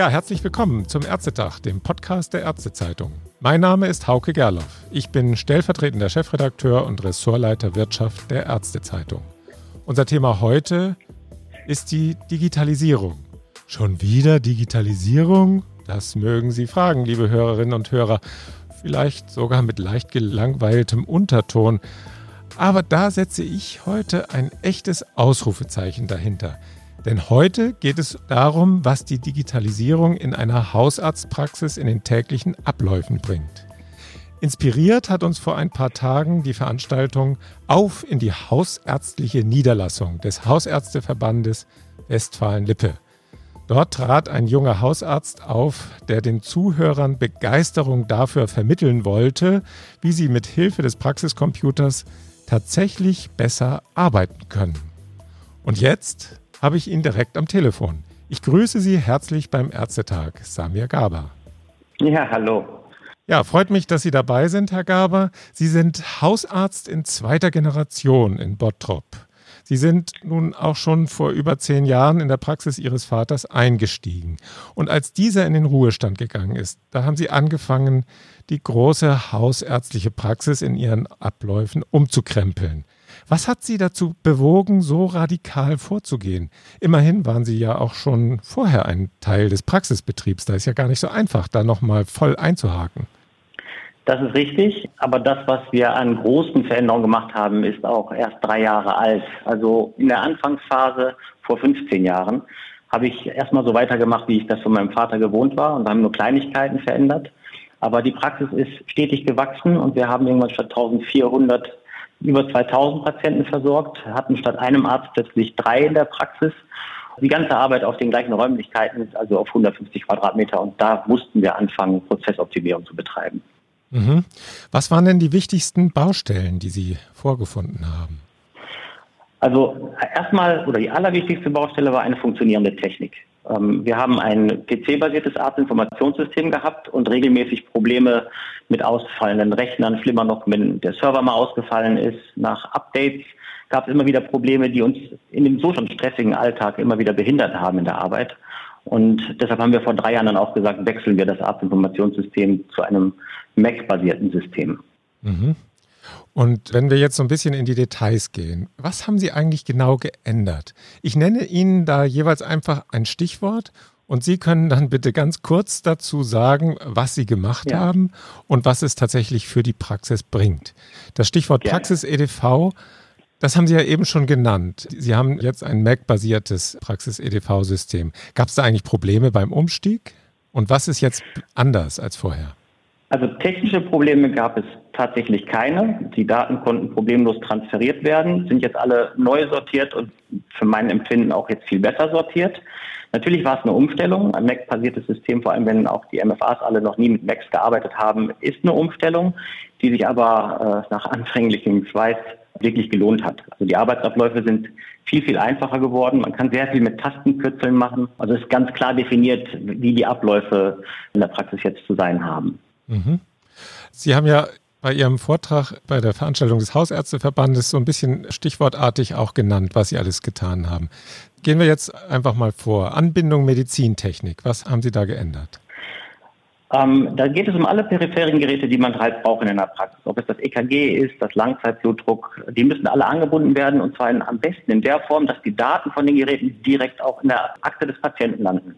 Ja, herzlich willkommen zum Ärztetag, dem Podcast der Ärztezeitung. Mein Name ist Hauke Gerloff. Ich bin stellvertretender Chefredakteur und Ressortleiter Wirtschaft der Ärztezeitung. Unser Thema heute ist die Digitalisierung. Schon wieder Digitalisierung? Das mögen Sie fragen, liebe Hörerinnen und Hörer. Vielleicht sogar mit leicht gelangweiltem Unterton. Aber da setze ich heute ein echtes Ausrufezeichen dahinter. Denn heute geht es darum, was die Digitalisierung in einer Hausarztpraxis in den täglichen Abläufen bringt. Inspiriert hat uns vor ein paar Tagen die Veranstaltung Auf in die hausärztliche Niederlassung des Hausärzteverbandes Westfalen-Lippe. Dort trat ein junger Hausarzt auf, der den Zuhörern Begeisterung dafür vermitteln wollte, wie sie mit Hilfe des Praxiscomputers tatsächlich besser arbeiten können. Und jetzt habe ich ihn direkt am Telefon. Ich grüße Sie herzlich beim Ärztetag, Samir Gaber. Ja, hallo. Ja, freut mich, dass Sie dabei sind, Herr Gaber. Sie sind Hausarzt in zweiter Generation in Bottrop. Sie sind nun auch schon vor über zehn Jahren in der Praxis Ihres Vaters eingestiegen. Und als dieser in den Ruhestand gegangen ist, da haben Sie angefangen, die große hausärztliche Praxis in Ihren Abläufen umzukrempeln. Was hat Sie dazu bewogen, so radikal vorzugehen? Immerhin waren Sie ja auch schon vorher ein Teil des Praxisbetriebs. Da ist ja gar nicht so einfach, da nochmal voll einzuhaken. Das ist richtig, aber das, was wir an großen Veränderungen gemacht haben, ist auch erst drei Jahre alt. Also in der Anfangsphase vor 15 Jahren habe ich erstmal so weitergemacht, wie ich das von meinem Vater gewohnt war und haben nur Kleinigkeiten verändert. Aber die Praxis ist stetig gewachsen und wir haben irgendwann statt 1400 über 2000 Patienten versorgt, hatten statt einem Arzt plötzlich drei in der Praxis. Die ganze Arbeit auf den gleichen Räumlichkeiten, also auf 150 Quadratmeter. Und da mussten wir anfangen, Prozessoptimierung zu betreiben. Mhm. Was waren denn die wichtigsten Baustellen, die Sie vorgefunden haben? Also erstmal oder die allerwichtigste Baustelle war eine funktionierende Technik. Ähm, wir haben ein PC-basiertes Arztinformationssystem gehabt und regelmäßig Probleme mit ausfallenden Rechnern. Schlimmer noch, wenn der Server mal ausgefallen ist. Nach Updates gab es immer wieder Probleme, die uns in dem so schon stressigen Alltag immer wieder behindert haben in der Arbeit. Und deshalb haben wir vor drei Jahren dann auch gesagt, wechseln wir das Arztinformationssystem zu einem Mac-basierten System. Mhm. Und wenn wir jetzt so ein bisschen in die Details gehen, was haben Sie eigentlich genau geändert? Ich nenne Ihnen da jeweils einfach ein Stichwort und Sie können dann bitte ganz kurz dazu sagen, was Sie gemacht ja. haben und was es tatsächlich für die Praxis bringt. Das Stichwort Praxis-EDV, das haben Sie ja eben schon genannt. Sie haben jetzt ein Mac-basiertes Praxis-EDV-System. Gab es da eigentlich Probleme beim Umstieg? Und was ist jetzt anders als vorher? Also technische Probleme gab es tatsächlich keine. Die Daten konnten problemlos transferiert werden, sind jetzt alle neu sortiert und für mein Empfinden auch jetzt viel besser sortiert. Natürlich war es eine Umstellung. Ein Mac-basiertes System, vor allem wenn auch die MFAs alle noch nie mit Macs gearbeitet haben, ist eine Umstellung, die sich aber äh, nach anfänglichem Schweiß wirklich gelohnt hat. Also die Arbeitsabläufe sind viel, viel einfacher geworden. Man kann sehr viel mit Tastenkürzeln machen. Also es ist ganz klar definiert, wie die Abläufe in der Praxis jetzt zu sein haben. Mhm. Sie haben ja bei Ihrem Vortrag bei der Veranstaltung des Hausärzteverbandes so ein bisschen stichwortartig auch genannt, was Sie alles getan haben. Gehen wir jetzt einfach mal vor. Anbindung Medizintechnik. Was haben Sie da geändert? Ähm, da geht es um alle peripheren Geräte, die man halt braucht in einer Praxis. Ob es das EKG ist, das Langzeitblutdruck, die müssen alle angebunden werden und zwar in, am besten in der Form, dass die Daten von den Geräten direkt auch in der Akte des Patienten landen.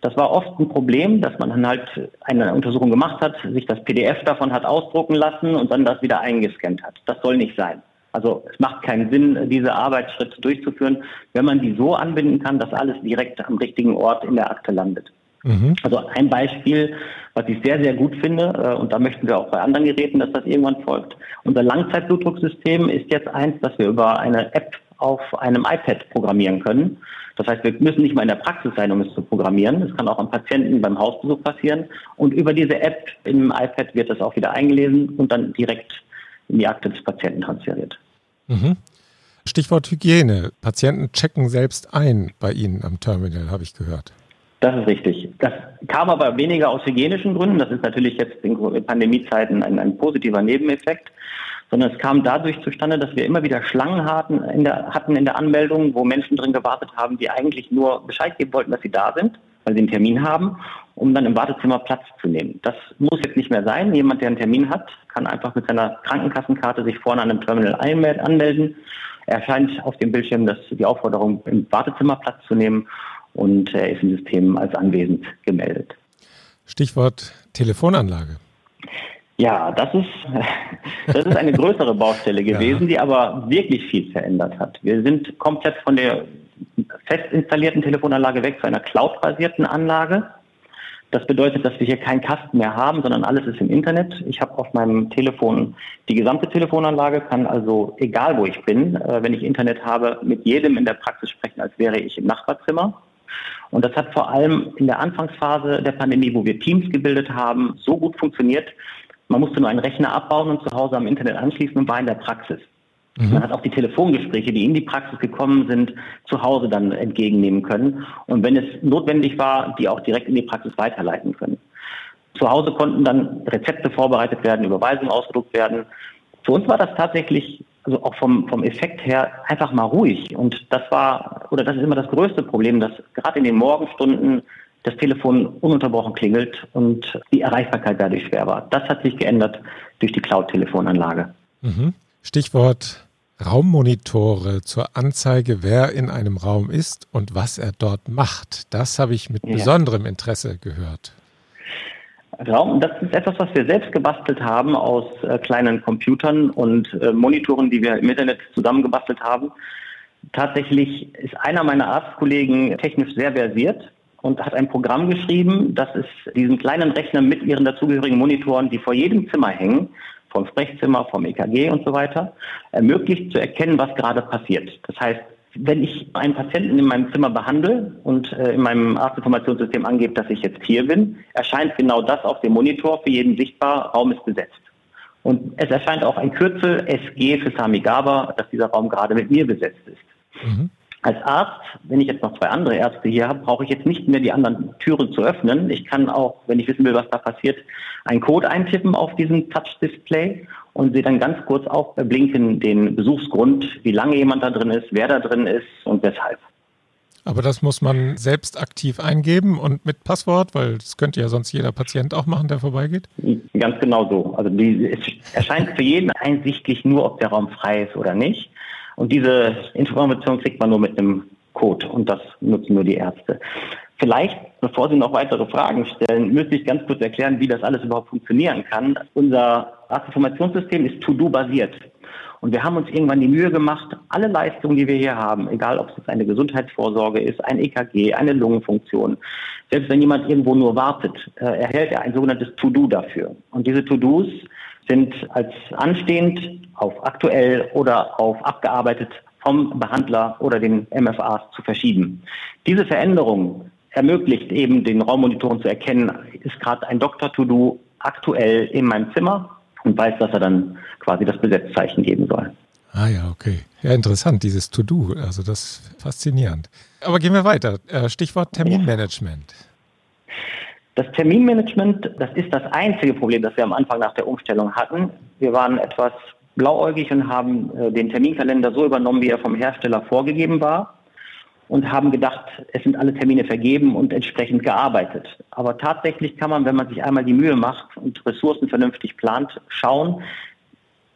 Das war oft ein Problem, dass man dann halt eine Untersuchung gemacht hat, sich das PDF davon hat ausdrucken lassen und dann das wieder eingescannt hat. Das soll nicht sein. Also es macht keinen Sinn, diese Arbeitsschritte durchzuführen, wenn man die so anbinden kann, dass alles direkt am richtigen Ort in der Akte landet. Mhm. Also ein Beispiel, was ich sehr, sehr gut finde, äh, und da möchten wir auch bei anderen Geräten, dass das irgendwann folgt. Unser Langzeitblutdrucksystem ist jetzt eins, das wir über eine App auf einem iPad programmieren können. Das heißt, wir müssen nicht mal in der Praxis sein, um es zu programmieren. Es kann auch am Patienten beim Hausbesuch passieren. Und über diese App im iPad wird das auch wieder eingelesen und dann direkt in die Akte des Patienten transferiert. Mhm. Stichwort Hygiene. Patienten checken selbst ein bei Ihnen am Terminal, habe ich gehört. Das ist richtig. Das kam aber weniger aus hygienischen Gründen. Das ist natürlich jetzt in Pandemiezeiten ein, ein positiver Nebeneffekt. sondern es kam dadurch zustande, dass wir immer wieder Schlangen hatten in der, hatten in der Anmeldung, wo Menschen drin gewartet haben, die eigentlich nur Bescheid geben wollten, dass sie da sind, weil sie einen Termin haben, um dann im Wartezimmer Platz zu nehmen. Das muss jetzt nicht mehr sein. Jemand, der einen Termin hat, kann einfach mit seiner Krankenkassenkarte sich vorne an einem Terminal anmelden. Er erscheint auf dem Bildschirm das, die Aufforderung, im Wartezimmer Platz zu nehmen und er ist im System als anwesend gemeldet. Stichwort Telefonanlage. Ja, das ist, das ist eine größere Baustelle gewesen, ja. die aber wirklich viel verändert hat. Wir sind komplett von der fest installierten Telefonanlage weg zu einer cloud-basierten Anlage. Das bedeutet, dass wir hier keinen Kasten mehr haben, sondern alles ist im Internet. Ich habe auf meinem Telefon die gesamte Telefonanlage, kann also, egal wo ich bin, äh, wenn ich Internet habe, mit jedem in der Praxis sprechen, als wäre ich im Nachbarzimmer. Und das hat vor allem in der Anfangsphase der Pandemie, wo wir Teams gebildet haben, so gut funktioniert. Man musste nur einen Rechner abbauen und zu Hause am Internet anschließen und war in der Praxis. Mhm. Man hat auch die Telefongespräche, die in die Praxis gekommen sind, zu Hause dann entgegennehmen können. Und wenn es notwendig war, die auch direkt in die Praxis weiterleiten können. Zu Hause konnten dann Rezepte vorbereitet werden, Überweisungen ausgedruckt werden. Für uns war das tatsächlich also auch vom, vom Effekt her einfach mal ruhig. Und das war, oder das ist immer das größte Problem, dass gerade in den Morgenstunden das Telefon ununterbrochen klingelt und die Erreichbarkeit dadurch schwer war. Das hat sich geändert durch die Cloud-Telefonanlage. Mhm. Stichwort Raummonitore zur Anzeige, wer in einem Raum ist und was er dort macht. Das habe ich mit ja. besonderem Interesse gehört. Raum, das ist etwas, was wir selbst gebastelt haben aus äh, kleinen Computern und äh, Monitoren, die wir im Internet zusammengebastelt haben. Tatsächlich ist einer meiner Arztkollegen technisch sehr versiert und hat ein Programm geschrieben, das es diesen kleinen Rechner mit ihren dazugehörigen Monitoren, die vor jedem Zimmer hängen, vom Sprechzimmer, vom EKG und so weiter, ermöglicht zu erkennen, was gerade passiert. Das heißt, wenn ich einen Patienten in meinem Zimmer behandle und äh, in meinem Arztinformationssystem angebe, dass ich jetzt hier bin, erscheint genau das auf dem Monitor für jeden sichtbar, Raum ist besetzt. Und es erscheint auch ein Kürzel SG für Sami Gaba, dass dieser Raum gerade mit mir besetzt ist. Mhm. Als Arzt, wenn ich jetzt noch zwei andere Ärzte hier habe, brauche ich jetzt nicht mehr die anderen Türen zu öffnen. Ich kann auch, wenn ich wissen will, was da passiert, einen Code eintippen auf diesem Touch-Display und sehe dann ganz kurz aufblinken den Besuchsgrund, wie lange jemand da drin ist, wer da drin ist und weshalb. Aber das muss man selbst aktiv eingeben und mit Passwort, weil das könnte ja sonst jeder Patient auch machen, der vorbeigeht? Ganz genau so. Also die, es erscheint für jeden einsichtlich nur, ob der Raum frei ist oder nicht. Und diese Information kriegt man nur mit einem Code und das nutzen nur die Ärzte. Vielleicht, bevor Sie noch weitere Fragen stellen, müsste ich ganz kurz erklären, wie das alles überhaupt funktionieren kann. Unser Arztinformationssystem ist To-Do-basiert. Und wir haben uns irgendwann die Mühe gemacht, alle Leistungen, die wir hier haben, egal ob es jetzt eine Gesundheitsvorsorge ist, ein EKG, eine Lungenfunktion, selbst wenn jemand irgendwo nur wartet, äh, erhält er ein sogenanntes To-Do dafür. Und diese To-Dos sind als anstehend auf aktuell oder auf abgearbeitet vom Behandler oder den MFAs zu verschieben. Diese Veränderung ermöglicht eben den Raummonitoren zu erkennen, ist gerade ein Doktor-To-Do aktuell in meinem Zimmer und weiß, dass er dann quasi das Besetzzeichen geben soll. Ah ja, okay. Ja, interessant, dieses To-Do. Also das ist faszinierend. Aber gehen wir weiter. Äh, Stichwort Terminmanagement. Das Terminmanagement, das ist das einzige Problem, das wir am Anfang nach der Umstellung hatten. Wir waren etwas blauäugig und haben äh, den Terminkalender so übernommen, wie er vom Hersteller vorgegeben war und haben gedacht, es sind alle Termine vergeben und entsprechend gearbeitet. Aber tatsächlich kann man, wenn man sich einmal die Mühe macht und Ressourcen vernünftig plant, schauen,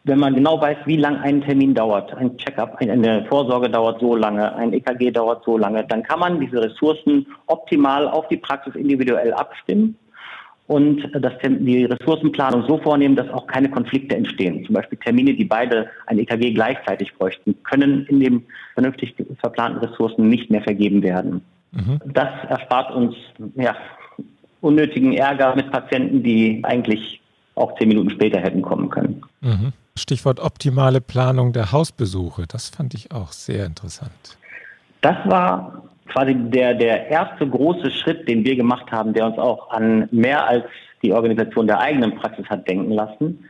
wenn man genau weiß, wie lang ein Termin dauert, ein Checkup, eine Vorsorge dauert so lange, ein EKG dauert so lange, dann kann man diese Ressourcen optimal auf die Praxis individuell abstimmen und das, die Ressourcenplanung so vornehmen, dass auch keine Konflikte entstehen. Zum Beispiel Termine, die beide ein EKG gleichzeitig bräuchten, können in den vernünftig verplanten Ressourcen nicht mehr vergeben werden. Mhm. Das erspart uns ja, unnötigen Ärger mit Patienten, die eigentlich auch zehn Minuten später hätten kommen können. Mhm. Stichwort optimale Planung der Hausbesuche, das fand ich auch sehr interessant. Das war quasi der, der erste große Schritt, den wir gemacht haben, der uns auch an mehr als die Organisation der eigenen Praxis hat denken lassen.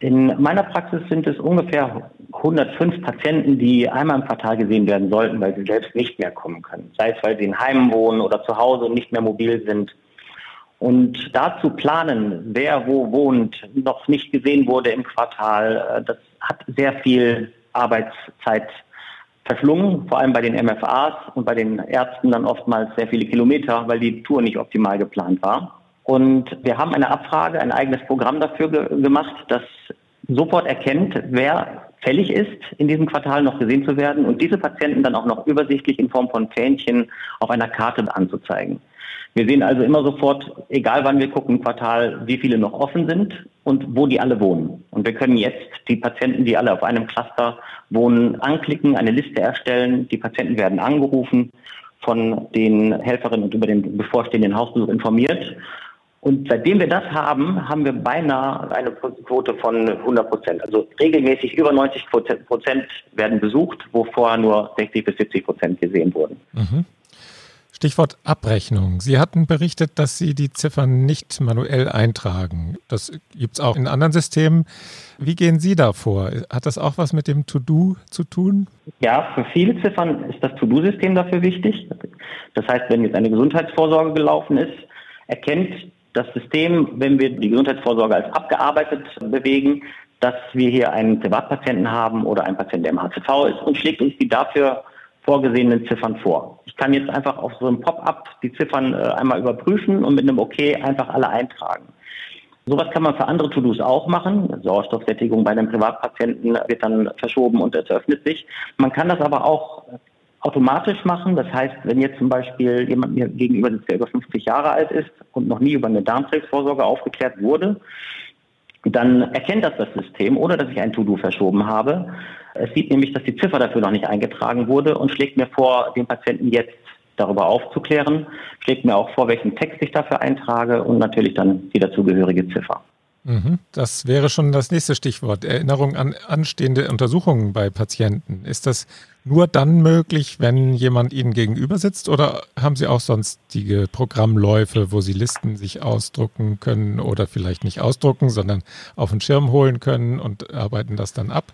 In meiner Praxis sind es ungefähr 105 Patienten, die einmal im Quartal gesehen werden sollten, weil sie selbst nicht mehr kommen können. Sei es, weil sie in Heimen wohnen oder zu Hause und nicht mehr mobil sind. Und dazu planen, wer wo wohnt, noch nicht gesehen wurde im Quartal, äh, das hat sehr viel Arbeitszeit verschlungen, vor allem bei den MFAs und bei den Ärzten dann oftmals sehr viele Kilometer, weil die Tour nicht optimal geplant war. Und wir haben eine Abfrage, ein eigenes Programm dafür ge gemacht, das sofort erkennt, wer fällig ist, in diesem Quartal noch gesehen zu werden und diese Patienten dann auch noch übersichtlich in Form von Fähnchen auf einer Karte anzuzeigen. Wir sehen also immer sofort, egal wann wir gucken Quartal, wie viele noch offen sind und wo die alle wohnen. Und wir können jetzt die Patienten, die alle auf einem Cluster wohnen, anklicken, eine Liste erstellen. Die Patienten werden angerufen, von den Helferinnen und über den bevorstehenden Hausbesuch informiert. Und seitdem wir das haben, haben wir beinahe eine Quote von 100 Prozent. Also regelmäßig über 90 Prozent werden besucht, wo vorher nur 60 bis 70 Prozent gesehen wurden. Mhm. Stichwort Abrechnung. Sie hatten berichtet, dass Sie die Ziffern nicht manuell eintragen. Das gibt es auch in anderen Systemen. Wie gehen Sie da vor? Hat das auch was mit dem To-Do zu tun? Ja, für viele Ziffern ist das To-Do-System dafür wichtig. Das heißt, wenn jetzt eine Gesundheitsvorsorge gelaufen ist, erkennt das System, wenn wir die Gesundheitsvorsorge als abgearbeitet bewegen, dass wir hier einen Privatpatienten haben oder einen Patienten, der im HCV ist und schlägt uns die dafür vorgesehenen Ziffern vor. Ich kann jetzt einfach auf so einem Pop-up die Ziffern äh, einmal überprüfen und mit einem OK einfach alle eintragen. Sowas kann man für andere To-Dos auch machen. Sauerstoffsättigung bei einem Privatpatienten wird dann verschoben und es öffnet sich. Man kann das aber auch automatisch machen. Das heißt, wenn jetzt zum Beispiel jemand mir gegenüber sitzt, der über 50 Jahre alt ist und noch nie über eine Darmkrebsvorsorge aufgeklärt wurde, dann erkennt das das System, ohne dass ich ein To-Do verschoben habe. Es sieht nämlich, dass die Ziffer dafür noch nicht eingetragen wurde und schlägt mir vor, den Patienten jetzt darüber aufzuklären, schlägt mir auch vor, welchen Text ich dafür eintrage und natürlich dann die dazugehörige Ziffer. Mhm. Das wäre schon das nächste Stichwort. Erinnerung an anstehende Untersuchungen bei Patienten. Ist das nur dann möglich, wenn jemand Ihnen gegenüber sitzt oder haben Sie auch sonstige Programmläufe, wo Sie Listen sich ausdrucken können oder vielleicht nicht ausdrucken, sondern auf den Schirm holen können und arbeiten das dann ab?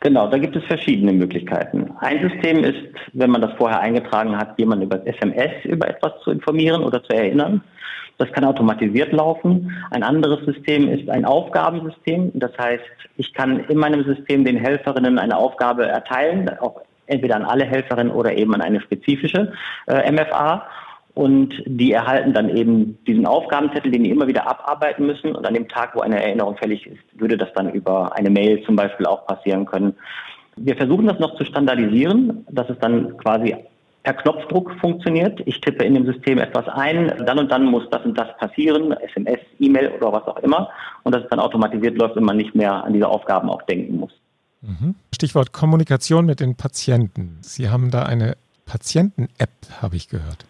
Genau, da gibt es verschiedene Möglichkeiten. Ein System ist, wenn man das vorher eingetragen hat, jemanden über SMS über etwas zu informieren oder zu erinnern. Das kann automatisiert laufen. Ein anderes System ist ein Aufgabensystem. Das heißt, ich kann in meinem System den Helferinnen eine Aufgabe erteilen, auch entweder an alle Helferinnen oder eben an eine spezifische äh, MFA. Und die erhalten dann eben diesen Aufgabenzettel, den die immer wieder abarbeiten müssen. Und an dem Tag, wo eine Erinnerung fällig ist, würde das dann über eine Mail zum Beispiel auch passieren können. Wir versuchen das noch zu standardisieren, dass es dann quasi per Knopfdruck funktioniert. Ich tippe in dem System etwas ein, dann und dann muss das und das passieren, SMS, E-Mail oder was auch immer, und dass es dann automatisiert läuft und man nicht mehr an diese Aufgaben auch denken muss. Mhm. Stichwort Kommunikation mit den Patienten. Sie haben da eine Patienten-App, habe ich gehört.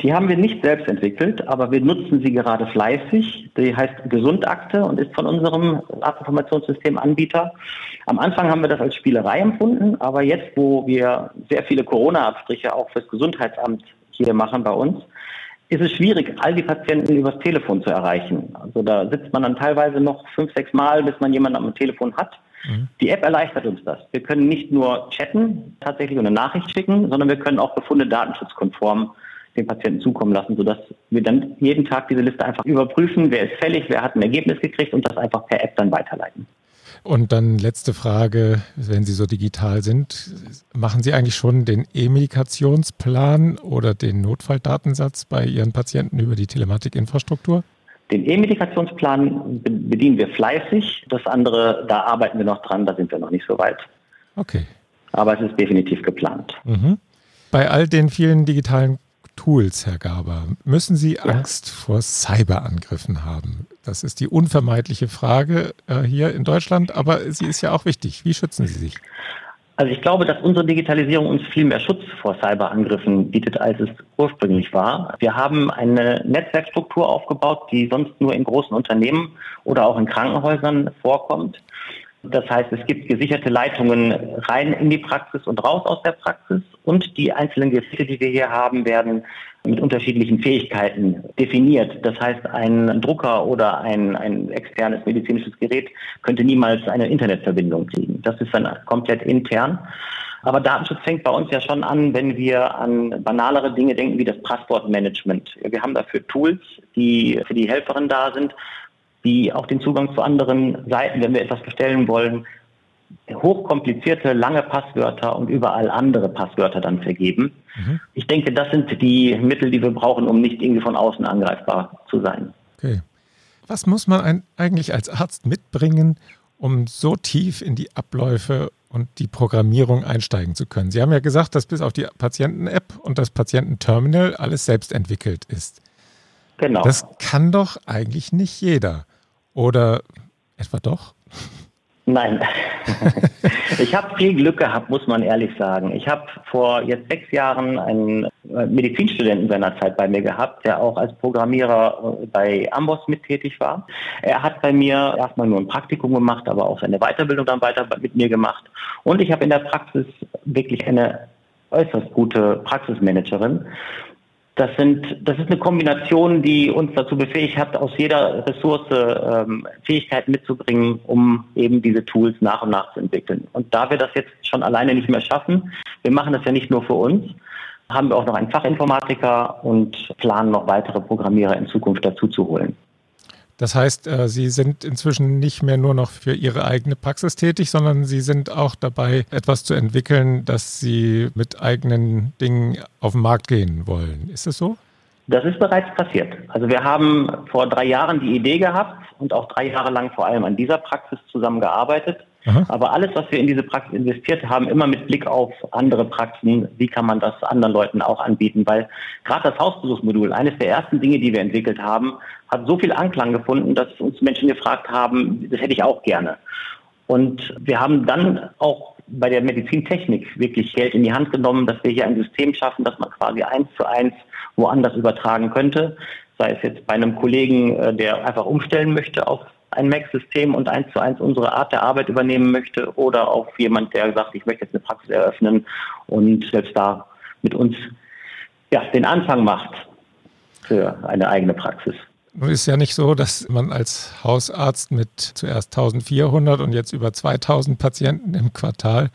Die haben wir nicht selbst entwickelt, aber wir nutzen sie gerade fleißig. Die heißt Gesundakte und ist von unserem Arztinformationssystem-Anbieter. Am Anfang haben wir das als Spielerei empfunden, aber jetzt, wo wir sehr viele Corona-Abstriche auch fürs Gesundheitsamt hier machen bei uns, ist es schwierig, all die Patienten übers Telefon zu erreichen. Also da sitzt man dann teilweise noch fünf, sechs Mal, bis man jemanden am Telefon hat. Mhm. Die App erleichtert uns das. Wir können nicht nur chatten, tatsächlich eine Nachricht schicken, sondern wir können auch Befunde datenschutzkonform den Patienten zukommen lassen, sodass wir dann jeden Tag diese Liste einfach überprüfen, wer ist fällig, wer hat ein Ergebnis gekriegt und das einfach per App dann weiterleiten. Und dann letzte Frage, wenn Sie so digital sind, machen Sie eigentlich schon den E-Medikationsplan oder den Notfalldatensatz bei Ihren Patienten über die Telematikinfrastruktur? Den E-Medikationsplan bedienen wir fleißig. Das andere, da arbeiten wir noch dran, da sind wir noch nicht so weit. Okay. Aber es ist definitiv geplant. Mhm. Bei all den vielen digitalen Tools, Herr Gaber, müssen Sie ja. Angst vor Cyberangriffen haben? Das ist die unvermeidliche Frage äh, hier in Deutschland, aber sie ist ja auch wichtig. Wie schützen Sie sich? Also ich glaube, dass unsere Digitalisierung uns viel mehr Schutz vor Cyberangriffen bietet, als es ursprünglich war. Wir haben eine Netzwerkstruktur aufgebaut, die sonst nur in großen Unternehmen oder auch in Krankenhäusern vorkommt. Das heißt, es gibt gesicherte Leitungen rein in die Praxis und raus aus der Praxis und die einzelnen Geräte, die wir hier haben, werden mit unterschiedlichen Fähigkeiten definiert. Das heißt, ein Drucker oder ein, ein externes medizinisches Gerät könnte niemals eine Internetverbindung kriegen. Das ist dann komplett intern. Aber Datenschutz fängt bei uns ja schon an, wenn wir an banalere Dinge denken wie das Passwortmanagement. Wir haben dafür Tools, die für die Helferin da sind, die auch den Zugang zu anderen Seiten, wenn wir etwas bestellen wollen, hochkomplizierte, lange Passwörter und überall andere Passwörter dann vergeben. Mhm. Ich denke, das sind die Mittel, die wir brauchen, um nicht irgendwie von außen angreifbar zu sein. Okay. Was muss man eigentlich als Arzt mitbringen, um so tief in die Abläufe und die Programmierung einsteigen zu können? Sie haben ja gesagt, dass bis auf die Patienten-App und das Patiententerminal alles selbst entwickelt ist. Genau. Das kann doch eigentlich nicht jeder. Oder etwa doch? Nein. ich habe viel Glück gehabt, muss man ehrlich sagen. Ich habe vor jetzt sechs Jahren einen Medizinstudenten seiner Zeit bei mir gehabt, der auch als Programmierer äh, bei Amboss mit tätig war. Er hat bei mir erstmal nur ein Praktikum gemacht, aber auch seine Weiterbildung dann weiter mit mir gemacht. Und ich habe in der Praxis wirklich eine äußerst gute Praxismanagerin. Das, sind, das ist eine Kombination, die uns dazu befähigt hat, aus jeder Ressource ähm, Fähigkeiten mitzubringen, um eben diese Tools nach und nach zu entwickeln. Und da wir das jetzt schon alleine nicht mehr schaffen, wir machen das ja nicht nur für uns, haben wir auch noch einen Fachinformatiker und planen noch weitere Programmierer in Zukunft dazu zu holen. Das heißt, äh, Sie sind inzwischen nicht mehr nur noch für Ihre eigene Praxis tätig, sondern Sie sind auch dabei, etwas zu entwickeln, dass Sie mit eigenen Dingen auf den Markt gehen wollen. Ist es so? Das ist bereits passiert. Also wir haben vor drei Jahren die Idee gehabt und auch drei Jahre lang vor allem an dieser Praxis zusammengearbeitet. Aha. Aber alles, was wir in diese Praxis investiert haben, immer mit Blick auf andere Praxen, wie kann man das anderen Leuten auch anbieten? Weil gerade das Hausbesuchsmodul, eines der ersten Dinge, die wir entwickelt haben, hat so viel Anklang gefunden, dass uns Menschen gefragt haben, das hätte ich auch gerne. Und wir haben dann auch bei der Medizintechnik wirklich Geld in die Hand genommen, dass wir hier ein System schaffen, das man quasi eins zu eins woanders übertragen könnte. Sei es jetzt bei einem Kollegen, äh, der einfach umstellen möchte auf ein Mac-System und eins zu eins unsere Art der Arbeit übernehmen möchte oder auch jemand, der sagt, ich möchte jetzt eine Praxis eröffnen und selbst da mit uns ja, den Anfang macht für eine eigene Praxis. Nun ist ja nicht so, dass man als Hausarzt mit zuerst 1400 und jetzt über 2000 Patienten im Quartal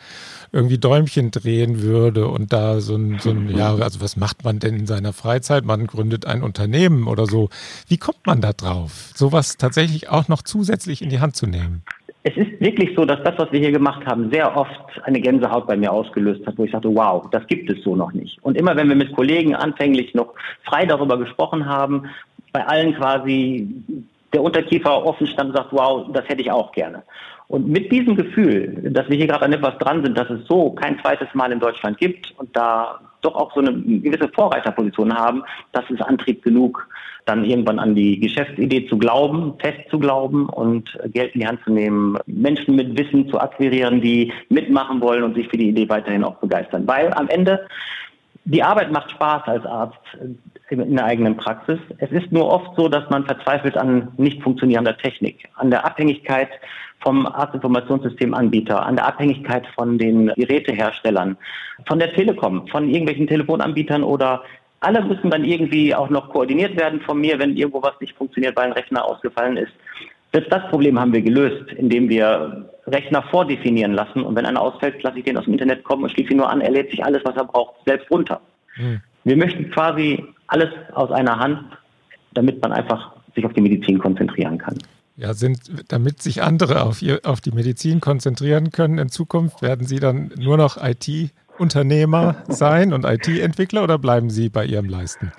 irgendwie Däumchen drehen würde und da so ein, so ein, ja, also was macht man denn in seiner Freizeit? Man gründet ein Unternehmen oder so. Wie kommt man da drauf, sowas tatsächlich auch noch zusätzlich in die Hand zu nehmen? Es ist wirklich so, dass das, was wir hier gemacht haben, sehr oft eine Gänsehaut bei mir ausgelöst hat, wo ich sagte, wow, das gibt es so noch nicht. Und immer wenn wir mit Kollegen anfänglich noch frei darüber gesprochen haben, bei allen quasi der Unterkiefer offen stand und sagt, wow, das hätte ich auch gerne. Und mit diesem Gefühl, dass wir hier gerade an etwas dran sind, dass es so kein zweites Mal in Deutschland gibt und da doch auch so eine gewisse Vorreiterposition haben, das ist Antrieb genug, dann irgendwann an die Geschäftsidee zu glauben, fest zu glauben und Geld in die Hand zu nehmen, Menschen mit Wissen zu akquirieren, die mitmachen wollen und sich für die Idee weiterhin auch begeistern. Weil am Ende die Arbeit macht Spaß als Arzt in der eigenen Praxis. Es ist nur oft so, dass man verzweifelt an nicht funktionierender Technik, an der Abhängigkeit vom Arztinformationssystemanbieter, an der Abhängigkeit von den Geräteherstellern, von der Telekom, von irgendwelchen Telefonanbietern oder alle müssen dann irgendwie auch noch koordiniert werden von mir, wenn irgendwo was nicht funktioniert, weil ein Rechner ausgefallen ist. Selbst das Problem haben wir gelöst, indem wir Rechner vordefinieren lassen und wenn einer ausfällt, lasse ich den aus dem Internet kommen und schließe ihn nur an, er lädt sich alles, was er braucht, selbst runter. Hm. Wir möchten quasi alles aus einer Hand, damit man einfach sich auf die Medizin konzentrieren kann. Ja, sind, damit sich andere auf, ihr, auf die Medizin konzentrieren können in Zukunft, werden Sie dann nur noch IT-Unternehmer sein und IT-Entwickler oder bleiben Sie bei Ihrem Leisten?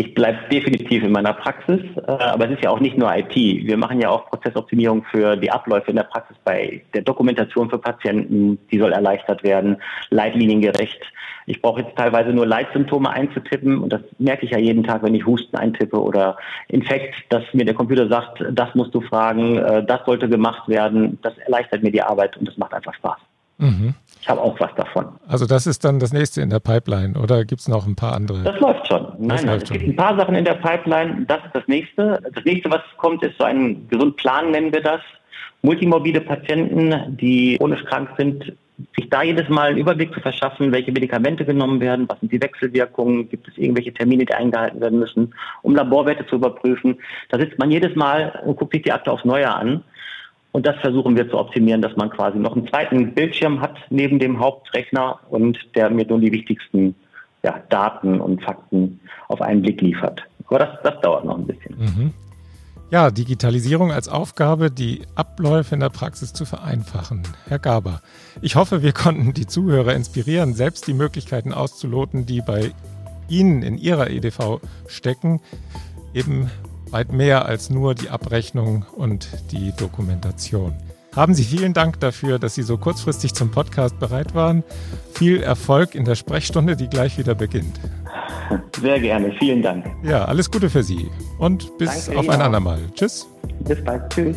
Ich bleibe definitiv in meiner Praxis, äh, aber es ist ja auch nicht nur IT. Wir machen ja auch Prozessoptimierung für die Abläufe in der Praxis bei der Dokumentation für Patienten, die soll erleichtert werden, leitliniengerecht. Ich brauche jetzt teilweise nur Leitsymptome einzutippen und das merke ich ja jeden Tag, wenn ich Husten eintippe oder Infekt, dass mir der Computer sagt, das musst du fragen, äh, das sollte gemacht werden. Das erleichtert mir die Arbeit und das macht einfach Spaß. Mhm. Ich habe auch was davon. Also das ist dann das nächste in der Pipeline oder gibt es noch ein paar andere? Das läuft schon. Nein, nein, es schon. gibt ein paar Sachen in der Pipeline. Das ist das nächste. Das nächste, was kommt, ist so ein Gesundplan, nennen wir das. Multimorbide Patienten, die chronisch krank sind, sich da jedes Mal einen Überblick zu verschaffen, welche Medikamente genommen werden, was sind die Wechselwirkungen, gibt es irgendwelche Termine, die eingehalten werden müssen, um Laborwerte zu überprüfen. Da sitzt man jedes Mal und guckt sich die Akte aufs Neue an. Und das versuchen wir zu optimieren, dass man quasi noch einen zweiten Bildschirm hat neben dem Hauptrechner und der mir nur die wichtigsten ja, Daten und Fakten auf einen Blick liefert. Aber das, das dauert noch ein bisschen. Mhm. Ja, Digitalisierung als Aufgabe, die Abläufe in der Praxis zu vereinfachen. Herr Gaber, ich hoffe, wir konnten die Zuhörer inspirieren, selbst die Möglichkeiten auszuloten, die bei Ihnen in Ihrer EDV stecken. Eben weit mehr als nur die Abrechnung und die Dokumentation. Haben Sie vielen Dank dafür, dass Sie so kurzfristig zum Podcast bereit waren. Viel Erfolg in der Sprechstunde, die gleich wieder beginnt. Sehr gerne, vielen Dank. Ja, alles Gute für Sie und bis Danke auf ein andermal. Tschüss. Bis bald. Tschüss.